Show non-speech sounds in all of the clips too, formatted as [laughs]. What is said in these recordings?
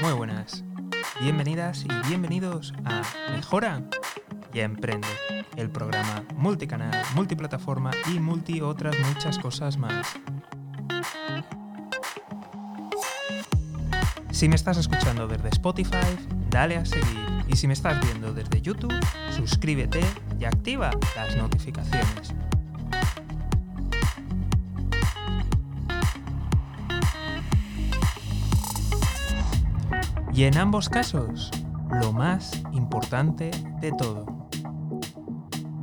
Muy buenas, bienvenidas y bienvenidos a Mejora y Emprende, el programa multicanal, multiplataforma y multi otras muchas cosas más. Si me estás escuchando desde Spotify, dale a seguir. Y si me estás viendo desde YouTube, suscríbete y activa las notificaciones. Y en ambos casos, lo más importante de todo.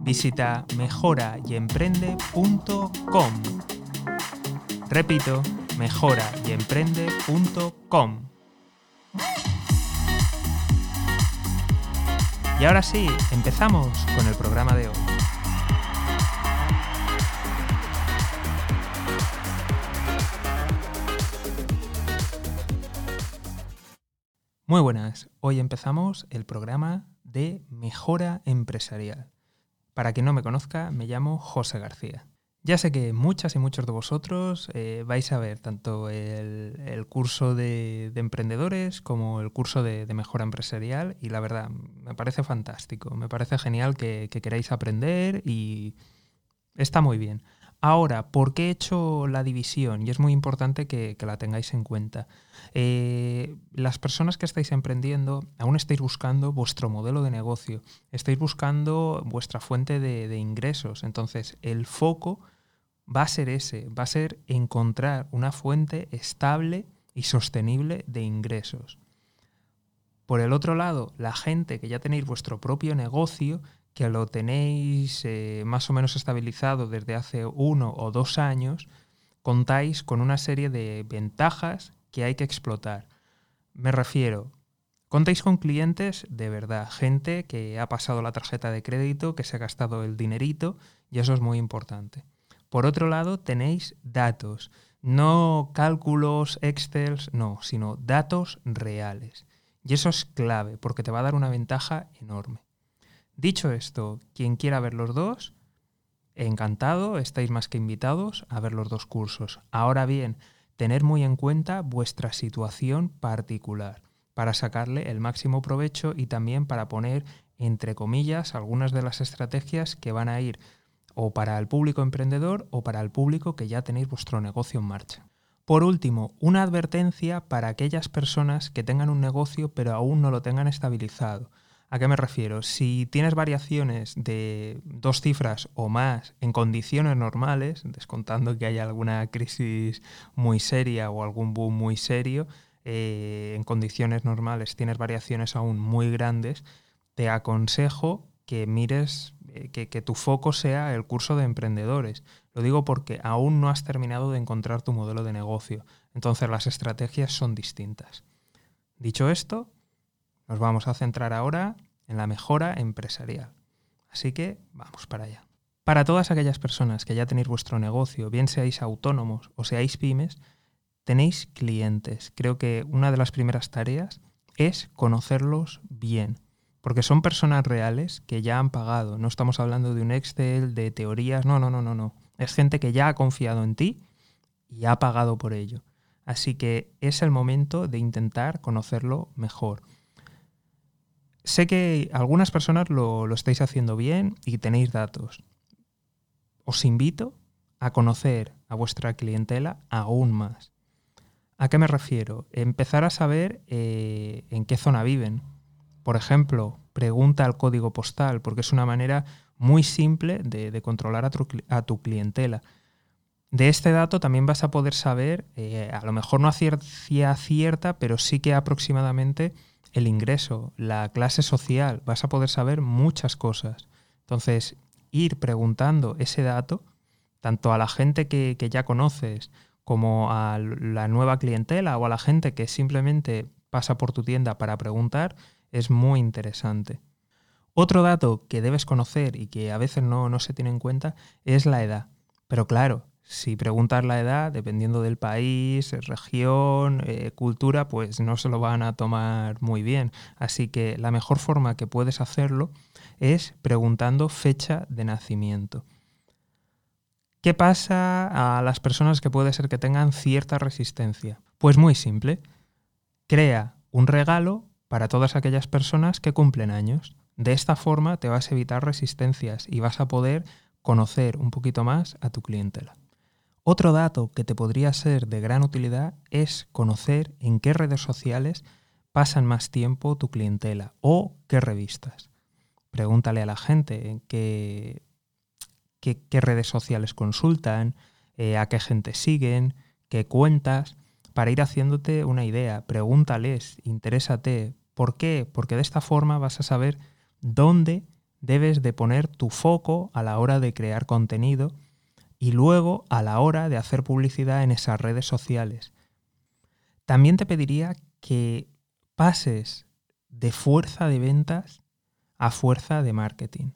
Visita mejorayemprende.com. Repito, mejorayemprende.com. Y ahora sí, empezamos con el programa de hoy. Muy buenas, hoy empezamos el programa de Mejora Empresarial. Para quien no me conozca, me llamo José García. Ya sé que muchas y muchos de vosotros eh, vais a ver tanto el, curso de, emprendedores como el curso de, mejora empresarial y la verdad me parece fantástico, me parece genial que, que queráis aprender y está muy bien. Ahora, ¿por qué he hecho la división? Y es muy importante que, la tengáis en cuenta. Eh, las personas que estáis emprendiendo aún estáis buscando vuestro modelo de negocio, estáis buscando vuestra fuente de, ingresos. Entonces, el foco va a ser ese, va a ser encontrar una fuente estable y sostenible de ingresos. Por el otro lado, la gente que ya tenéis vuestro propio negocio, que lo tenéis eh, más o menos estabilizado desde hace uno o dos años, contáis con una serie de ventajas que hay que explotar. Me refiero, contáis con clientes de verdad, gente que ha pasado la tarjeta de crédito, que se ha gastado el dinerito, y eso es muy importante. Por otro lado, tenéis datos, no cálculos, Excel, no, sino datos reales. Y eso es clave, porque te va a dar una ventaja enorme. Dicho esto, quien quiera ver los dos, encantado, estáis más que invitados a ver los dos cursos. Ahora bien, tener muy en cuenta vuestra situación particular para sacarle el máximo provecho y también para poner entre comillas algunas de las estrategias que van a ir o para el público emprendedor o para el público que ya tenéis vuestro negocio en marcha. Por último, una advertencia para aquellas personas que tengan un negocio pero aún no lo tengan estabilizado. ¿A qué me refiero? Si tienes variaciones de dos cifras o más en condiciones normales, descontando que haya alguna crisis muy seria o algún boom muy serio, eh, en condiciones normales tienes variaciones aún muy grandes, te aconsejo que mires, eh, que, que tu foco sea el curso de emprendedores. Lo digo porque aún no has terminado de encontrar tu modelo de negocio, entonces las estrategias son distintas. Dicho esto, nos vamos a centrar ahora en la mejora empresarial. Así que vamos para allá. Para todas aquellas personas que ya tenéis vuestro negocio, bien seáis autónomos o seáis pymes, tenéis clientes. Creo que una de las primeras tareas es conocerlos bien, porque son personas reales que ya han pagado. No estamos hablando de un Excel, de teorías, no, no, no, no, no. Es gente que ya ha confiado en ti y ha pagado por ello. Así que es el momento de intentar conocerlo mejor. Sé que algunas personas lo, estáis haciendo bien y tenéis datos. Os invito a conocer a vuestra clientela aún más. ¿A qué me refiero? Empezar a saber eh, en qué zona viven. Por ejemplo, pregunta al código postal, porque es una manera muy simple de, controlar a tu, clientela. De este dato también vas a poder saber, eh, a lo mejor no a cierta, pero sí que aproximadamente el ingreso, la clase social, vas a poder saber muchas cosas. Entonces, ir preguntando ese dato, tanto a la gente que, ya conoces, como a la nueva clientela o a la gente que simplemente pasa por tu tienda para preguntar, es muy interesante. Otro dato que debes conocer y que a veces no, no se tiene en cuenta es la edad. Pero claro, si preguntas la edad, dependiendo del país, región, eh, cultura, pues no se lo van a tomar muy bien. Así que la mejor forma que puedes hacerlo es preguntando fecha de nacimiento. ¿Qué pasa a las personas que puede ser que tengan cierta resistencia? Pues muy simple. Crea un regalo para todas aquellas personas que cumplen años. De esta forma te vas a evitar resistencias y vas a poder conocer un poquito más a tu clientela. Otro dato que te podría ser de gran utilidad es conocer en qué redes sociales pasan más tiempo tu clientela o qué revistas. Pregúntale a la gente en qué redes sociales consultan, eh, a qué gente siguen, qué cuentas, para ir haciéndote una idea. Pregúntales, interésate. ¿Por qué? Porque de esta forma vas a saber dónde debes de poner tu foco a la hora de crear contenido y luego a la hora de hacer publicidad en esas redes sociales. También te pediría que pases de fuerza de ventas a fuerza de marketing.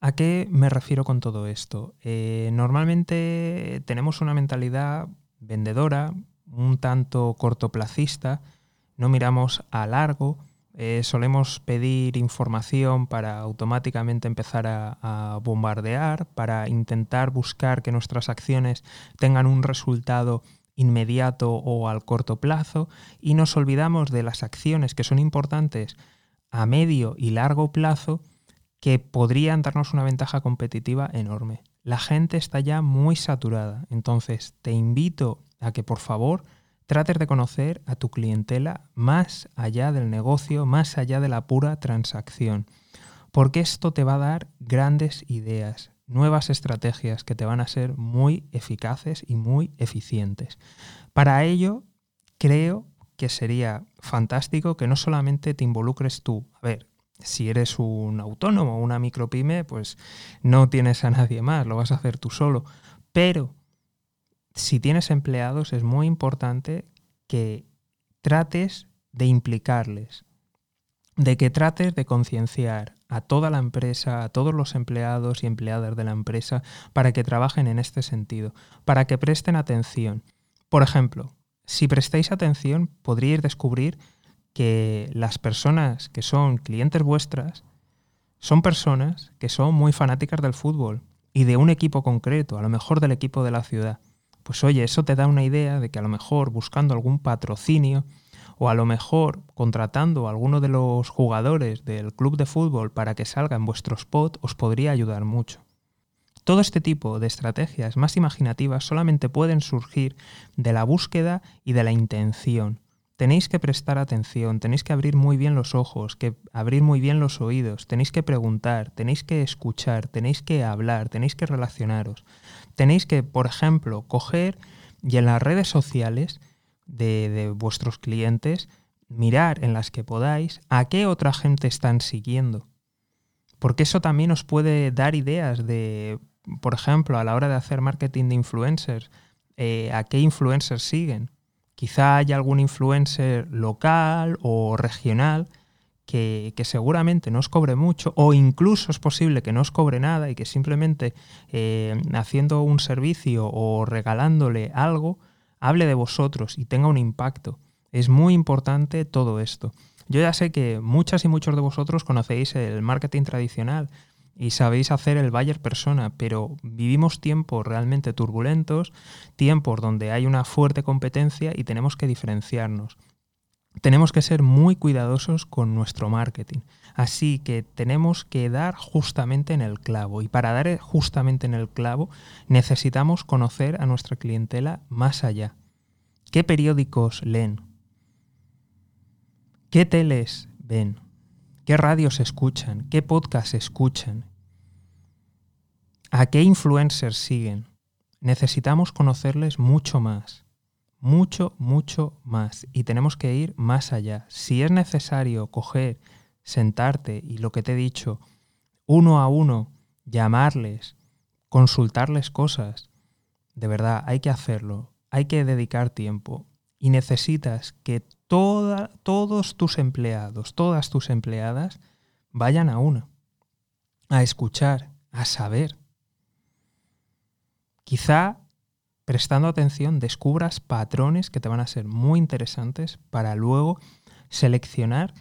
¿A qué me refiero con todo esto? Eh, normalmente tenemos una mentalidad vendedora, un tanto cortoplacista, no miramos a largo, eh, solemos pedir información para automáticamente empezar a, a, bombardear, para intentar buscar que nuestras acciones tengan un resultado inmediato o al corto plazo y nos olvidamos de las acciones que son importantes a medio y largo plazo que podrían darnos una ventaja competitiva enorme. La gente está ya muy saturada, entonces te invito a que por favor trates de conocer a tu clientela más allá del negocio, más allá de la pura transacción, porque esto te va a dar grandes ideas, nuevas estrategias que te van a ser muy eficaces y muy eficientes. Para ello, creo que sería fantástico que no solamente te involucres tú. A ver, si eres un autónomo una micropyme, pues no tienes a nadie más, lo vas a hacer tú solo. Pero si tienes empleados es muy importante que trates de implicarles, de que trates de concienciar a toda la empresa, a todos los empleados y empleadas de la empresa para que trabajen en este sentido, para que presten atención. Por ejemplo, si prestáis atención, podríais descubrir que las personas que son clientes vuestras son personas que son muy fanáticas del fútbol y de un equipo concreto, a lo mejor del equipo de la ciudad. Pues oye, eso te da una idea de que a lo mejor buscando algún patrocinio o a lo mejor contratando a alguno de los jugadores del club de fútbol para que salga en vuestro spot os podría ayudar mucho. Todo este tipo de estrategias más imaginativas solamente pueden surgir de la búsqueda y de la intención tenéis que prestar atención, tenéis que abrir muy bien los ojos, que abrir muy bien los oídos, tenéis que preguntar, tenéis que escuchar, tenéis que hablar, tenéis que relacionaros. Tenéis que, por ejemplo, coger y en las redes sociales de, de vuestros clientes, mirar en las que podáis a qué otra gente están siguiendo. Porque eso también os puede dar ideas de, por ejemplo, a la hora de hacer marketing de influencers, eh, a qué influencers siguen Quizá haya algún influencer local o regional que, seguramente no os cobre mucho o incluso es posible que no os cobre nada y que simplemente eh, haciendo un servicio o regalándole algo hable de vosotros y tenga un impacto. Es muy importante todo esto. Yo ya sé que muchas y muchos de vosotros conocéis el marketing tradicional y sabéis hacer el Bayer persona, pero vivimos tiempos realmente turbulentos, tiempos donde hay una fuerte competencia y tenemos que diferenciarnos. Tenemos que ser muy cuidadosos con nuestro marketing. Así que tenemos que dar justamente en el clavo. Y para dar justamente en el clavo necesitamos conocer a nuestra clientela más allá. ¿Qué periódicos leen? ¿Qué teles ven? ¿Qué radios escuchan? ¿Qué podcasts escuchan? ¿A qué influencers siguen? Necesitamos conocerles mucho más, mucho, mucho más. Y tenemos que ir más allá. Si es necesario coger, sentarte y lo que te he dicho, uno a uno, llamarles, consultarles cosas, de verdad hay que hacerlo, hay que dedicar tiempo. Y necesitas que todos tus empleados, todas tus empleadas, vayan a una, a escuchar, a saber. Quizá prestando atención descubras patrones que te van a ser muy interesantes para luego seleccionar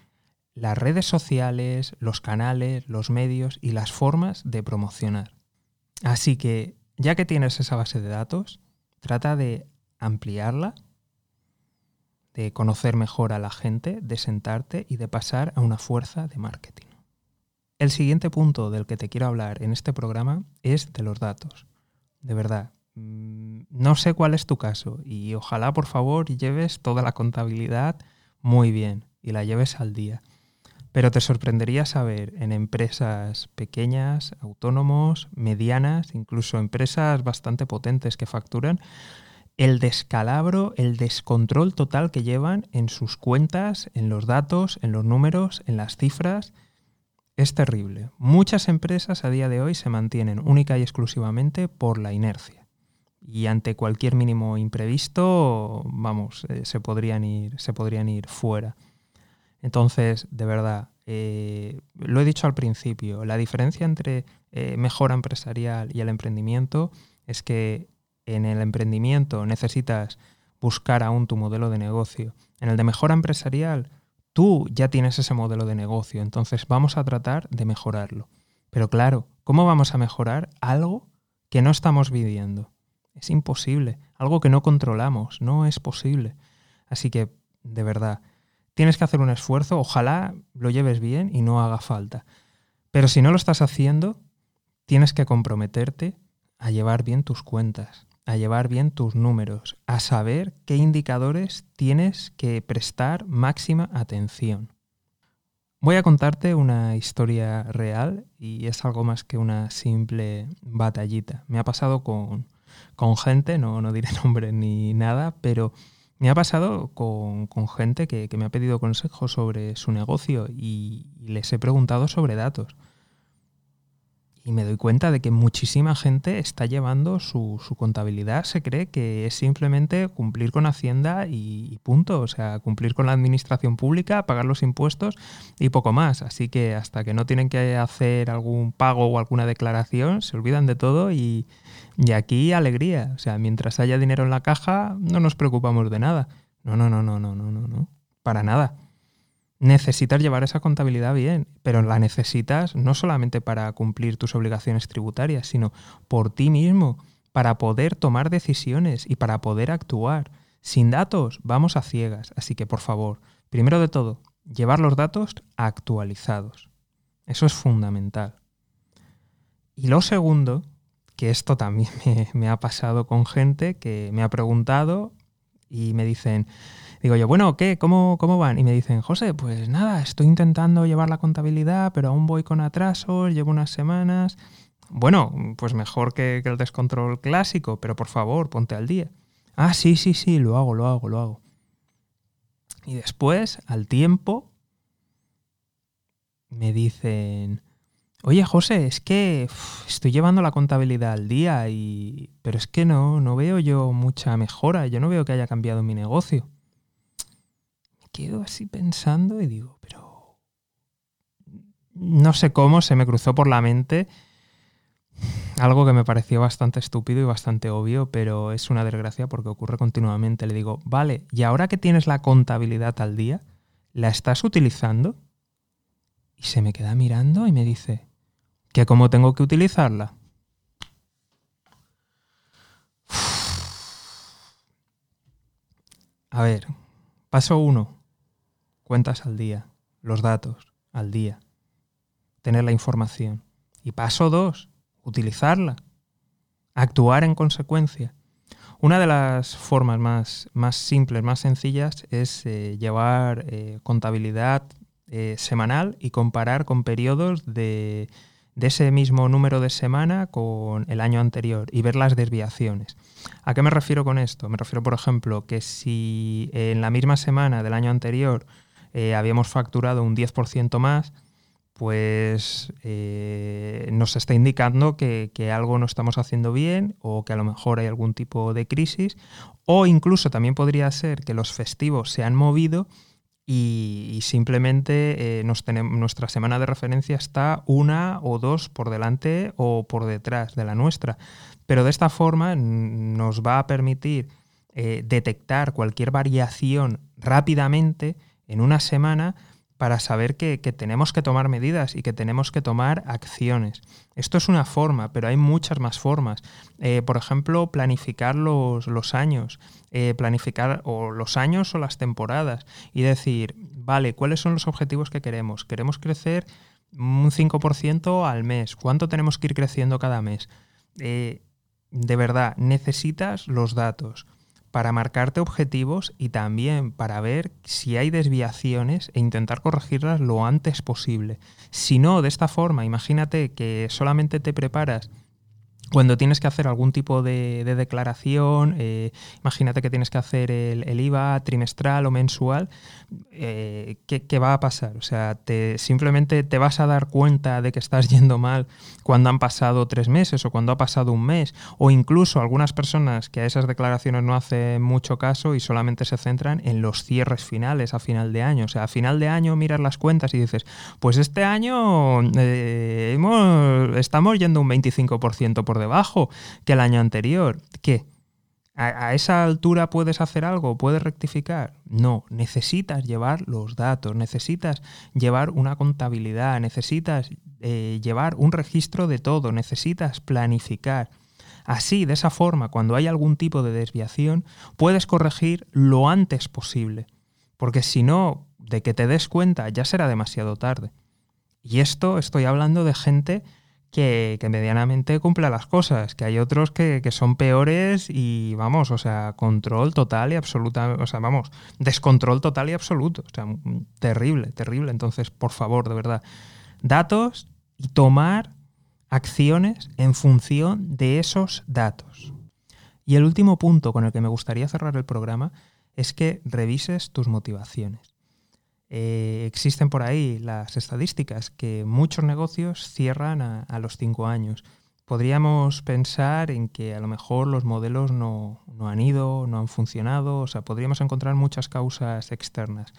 las redes sociales, los canales, los medios y las formas de promocionar. Así que ya que tienes esa base de datos, trata de ampliarla, de conocer mejor a la gente, de sentarte y de pasar a una fuerza de marketing. El siguiente punto del que te quiero hablar en este programa es de los datos. De verdad, no sé cuál es tu caso y ojalá por favor lleves toda la contabilidad muy bien y la lleves al día. Pero te sorprendería saber en empresas pequeñas, autónomos, medianas, incluso empresas bastante potentes que facturan, el descalabro, el descontrol total que llevan en sus cuentas, en los datos, en los números, en las cifras. Es terrible. Muchas empresas a día de hoy se mantienen única y exclusivamente por la inercia. Y ante cualquier mínimo imprevisto, vamos, eh, se, podrían ir, se podrían ir fuera. Entonces, de verdad, eh, lo he dicho al principio, la diferencia entre eh, mejora empresarial y el emprendimiento es que en el emprendimiento necesitas buscar aún tu modelo de negocio. En el de mejora empresarial, tú ya tienes ese modelo de negocio, entonces vamos a tratar de mejorarlo. Pero claro, ¿cómo vamos a mejorar algo que no estamos viviendo? Es imposible, algo que no controlamos, no es posible. Así que, de verdad, tienes que hacer un esfuerzo, ojalá lo lleves bien y no haga falta. Pero si no lo estás haciendo, tienes que comprometerte a llevar bien tus cuentas, a llevar bien tus números, a saber qué indicadores tienes que prestar máxima atención. Voy a contarte una historia real y es algo más que una simple batallita. Me ha pasado con, con gente, no, no diré [laughs] nombre ni nada, pero me ha pasado con, gente que, me ha pedido consejos sobre su negocio y, les he preguntado sobre datos. Y me doy cuenta de que muchísima gente está llevando su, contabilidad, se cree que es simplemente cumplir con Hacienda y, punto. O sea, cumplir con la administración pública, pagar los impuestos y poco más. Así que hasta que no tienen que hacer algún pago o alguna declaración, se olvidan de todo y, y aquí alegría, o sea, mientras haya dinero en la caja, no nos preocupamos de nada. No, no, no, no, no, no, no, no. Para nada. Necesitas llevar esa contabilidad bien, pero la necesitas no solamente para cumplir tus obligaciones tributarias, sino por ti mismo, para poder tomar decisiones y para poder actuar. Sin datos vamos a ciegas, así que por favor, primero de todo, llevar los datos actualizados. Eso es fundamental. Y lo segundo que esto también [laughs] me, ha pasado con gente que me ha preguntado y me dicen, digo yo, bueno, ¿qué? ¿Cómo, ¿Cómo van? Y me dicen, José, pues nada, estoy intentando llevar la contabilidad, pero aún voy con atrasos, llevo unas semanas. Bueno, pues mejor que, que el descontrol clásico, pero por favor, ponte al día. Ah, sí, sí, sí, lo hago, lo hago, lo hago. Y después, al tiempo, me dicen, Oye, José, es que estoy llevando la contabilidad al día y. Pero es que no, no veo yo mucha mejora. Yo no veo que haya cambiado mi negocio. Me quedo así pensando y digo, pero. No sé cómo se me cruzó por la mente algo que me pareció bastante estúpido y bastante obvio, pero es una desgracia porque ocurre continuamente. Le digo, vale, y ahora que tienes la contabilidad al día, ¿la estás utilizando? Y se me queda mirando y me dice, ¿Que cómo tengo que utilizarla? A ver, paso uno, cuentas al día, los datos al día, tener la información. Y paso dos, utilizarla, actuar en consecuencia. Una de las formas más, más simples, más sencillas, es eh, llevar eh, contabilidad eh, semanal y comparar con periodos de de ese mismo número de semana con el año anterior y ver las desviaciones. ¿A qué me refiero con esto? Me refiero, por ejemplo, que si en la misma semana del año anterior eh, habíamos facturado un 10% más, pues eh, nos está indicando que, que, algo no estamos haciendo bien o que a lo mejor hay algún tipo de crisis o incluso también podría ser que los festivos se han movido y, simplemente eh, nuestra semana de referencia está una o dos por delante o por detrás de la nuestra. Pero de esta forma nos va a permitir eh, detectar cualquier variación rápidamente en una semana para saber que, tenemos que tomar medidas y que tenemos que tomar acciones. Esto es una forma, pero hay muchas más formas. Eh, por ejemplo, planificar los, años, eh, planificar o los años o las temporadas y decir, vale, ¿cuáles son los objetivos que queremos? Queremos crecer un 5% al mes. ¿Cuánto tenemos que ir creciendo cada mes? Eh, de verdad, necesitas los datos para marcarte objetivos y también para ver si hay desviaciones e intentar corregirlas lo antes posible. Si no, de esta forma, imagínate que solamente te preparas cuando tienes que hacer algún tipo de, declaración, eh, imagínate que tienes que hacer el, IVA trimestral o mensual, eh, ¿qué, va a pasar? O sea, te, simplemente te vas a dar cuenta de que estás [laughs] yendo mal cuando han pasado tres meses o cuando ha pasado un mes, o incluso algunas personas que a esas declaraciones no hacen mucho caso y solamente se centran en los cierres finales a final de año. O sea, a final de año miras las cuentas y dices, pues este año eh, estamos yendo un 25% por debajo que el año anterior. ¿Qué? ¿A, esa altura puedes hacer algo? ¿Puedes rectificar? No, necesitas llevar los datos, necesitas llevar una contabilidad, necesitas eh, llevar un registro de todo, necesitas planificar. Así, de esa forma, cuando hay algún tipo de desviación, puedes corregir lo antes posible, porque si no, de que te des cuenta ya será demasiado tarde. Y esto estoy hablando de gente que, medianamente cumpla las cosas, que hay otros que, son peores y vamos, o sea, control total y absoluta, o sea, vamos, descontrol total y absoluto, o sea, terrible, terrible. Entonces, por favor, de verdad, datos y tomar acciones en función de esos datos. Y el último punto con el que me gustaría cerrar el programa es que revises tus motivaciones. Eh, existen por ahí las estadísticas que muchos negocios cierran a, los cinco años. Podríamos pensar en que a lo mejor los modelos no, han ido, no han funcionado, o sea, podríamos encontrar muchas causas externas.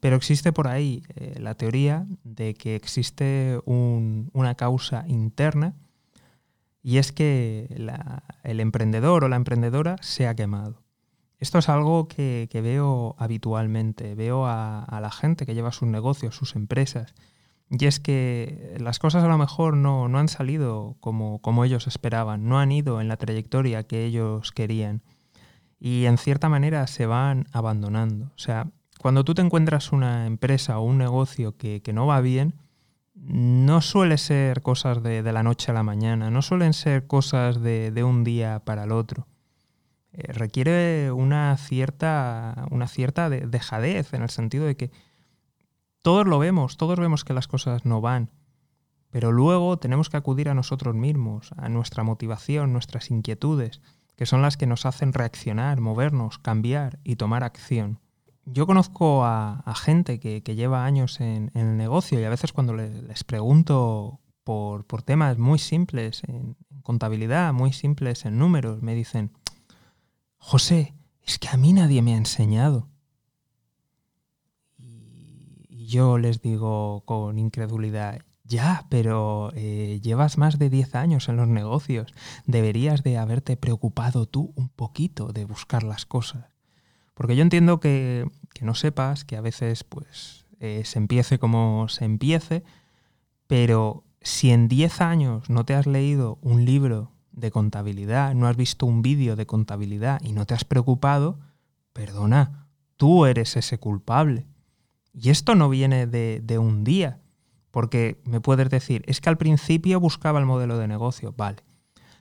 Pero existe por ahí eh, la teoría de que existe una causa interna y es que el emprendedor o la emprendedora se ha quemado. Esto es algo que, veo habitualmente, veo a, la gente que lleva sus negocios, sus empresas, y es que las cosas a lo mejor no, han salido como, como ellos esperaban, no han ido en la trayectoria que ellos querían, y en cierta manera se van abandonando. O sea, cuando tú te encuentras una empresa o un negocio que, no va bien, no suele ser cosas de, la noche a la mañana, no suelen ser cosas de, de un día para el otro eh, requiere una cierta, una cierta dejadez en el sentido de que todos lo vemos, todos vemos que las cosas no van, pero luego tenemos que acudir a nosotros mismos, a nuestra motivación, nuestras inquietudes, que son las que nos hacen reaccionar, movernos, cambiar y tomar acción. Yo conozco a, gente que, lleva años en, el negocio y a veces cuando les, pregunto por, temas muy simples en contabilidad, muy simples en números, me dicen, José, es que a mí nadie me ha enseñado. Y yo les digo con incredulidad, ya, pero eh, llevas más de 10 años en los negocios. Deberías de haberte preocupado tú un poquito de buscar las cosas. Porque yo entiendo que, no sepas, que a veces pues eh, se empiece como se empiece, pero si en 10 años no te has leído un libro de contabilidad, no has visto un vídeo de contabilidad y no te has preocupado, perdona, tú eres ese culpable. Y esto no viene de, un día, porque me puedes decir, es que al principio buscaba el modelo de negocio, vale.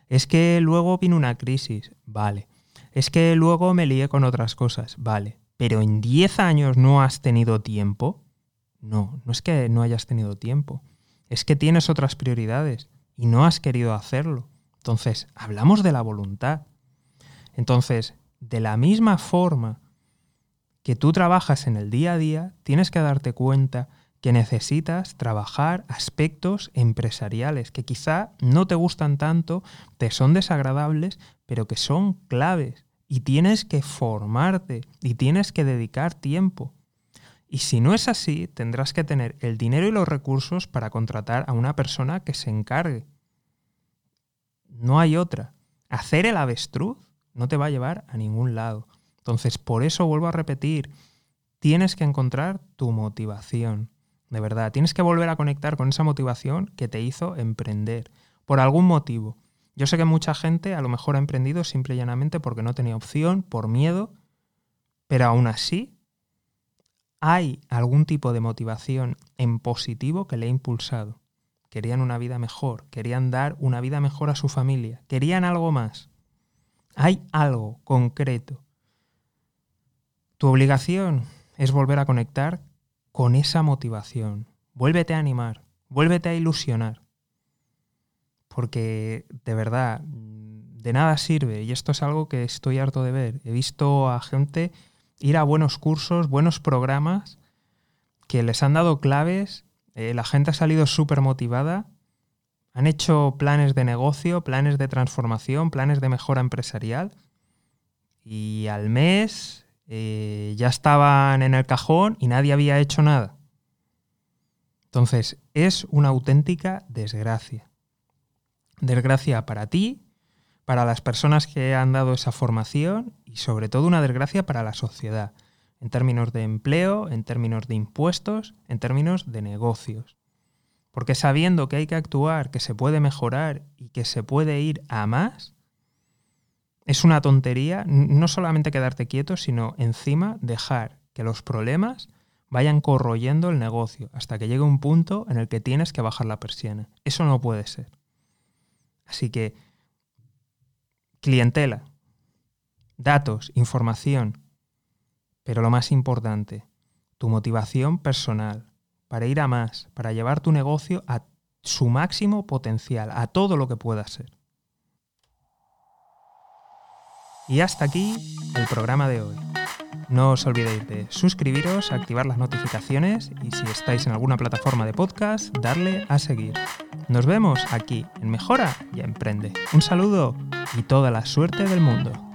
Es que luego vino una crisis, vale. Es que luego me lié con otras cosas, vale. Pero en 10 años no has tenido tiempo. No, no es que no hayas tenido tiempo. Es que tienes otras prioridades y no has querido hacerlo. Entonces, hablamos de la voluntad. Entonces, de la misma forma que tú trabajas en el día a día, tienes que darte cuenta que necesitas trabajar aspectos empresariales que quizá no te gustan tanto, te son desagradables, pero que son claves. Y tienes que formarte y tienes que dedicar tiempo. Y si no es así, tendrás que tener el dinero y los recursos para contratar a una persona que se encargue. No hay otra. Hacer el avestruz no te va a llevar a ningún lado. Entonces, por eso vuelvo a repetir, tienes que encontrar tu motivación. de verdad. Tienes que volver a conectar con esa motivación que te hizo emprender, por algún motivo. Yo sé que mucha gente a lo mejor ha emprendido simple y llanamente porque no tenía opción, por miedo, pero aún así hay algún tipo de motivación en positivo que le ha impulsado. Querían una vida mejor, querían dar una vida mejor a su familia, querían algo más. Hay algo concreto. Tu obligación es volver a conectar con esa motivación. Vuélvete a animar, vuélvete a ilusionar. Porque de verdad, de nada sirve, y esto es algo que estoy harto de ver. He visto a gente ir a buenos cursos, buenos programas, que les han dado claves, eh, la gente ha salido súper motivada, han hecho planes de negocio, planes de transformación, planes de mejora empresarial, y al mes eh, ya estaban en el cajón y nadie había hecho nada. Entonces, es una auténtica desgracia. Desgracia para ti, para las personas que han dado esa formación y sobre todo una desgracia para la sociedad, en términos de empleo, en términos de impuestos, en términos de negocios. Porque sabiendo que hay que actuar, que se puede mejorar y que se puede ir a más, es una tontería no solamente quedarte quieto, sino encima dejar que los problemas vayan corroyendo el negocio hasta que llegue un punto en el que tienes que bajar la persiana. Eso no puede ser. Así que clientela, datos, información, pero lo más importante, tu motivación personal para ir a más, para llevar tu negocio a su máximo potencial, a todo lo que pueda ser. Y hasta aquí el programa de hoy. No os olvidéis de suscribiros, activar las notificaciones y si estáis en alguna plataforma de podcast, darle a seguir. Nos vemos aquí en Mejora y Emprende. Un saludo y toda la suerte del mundo.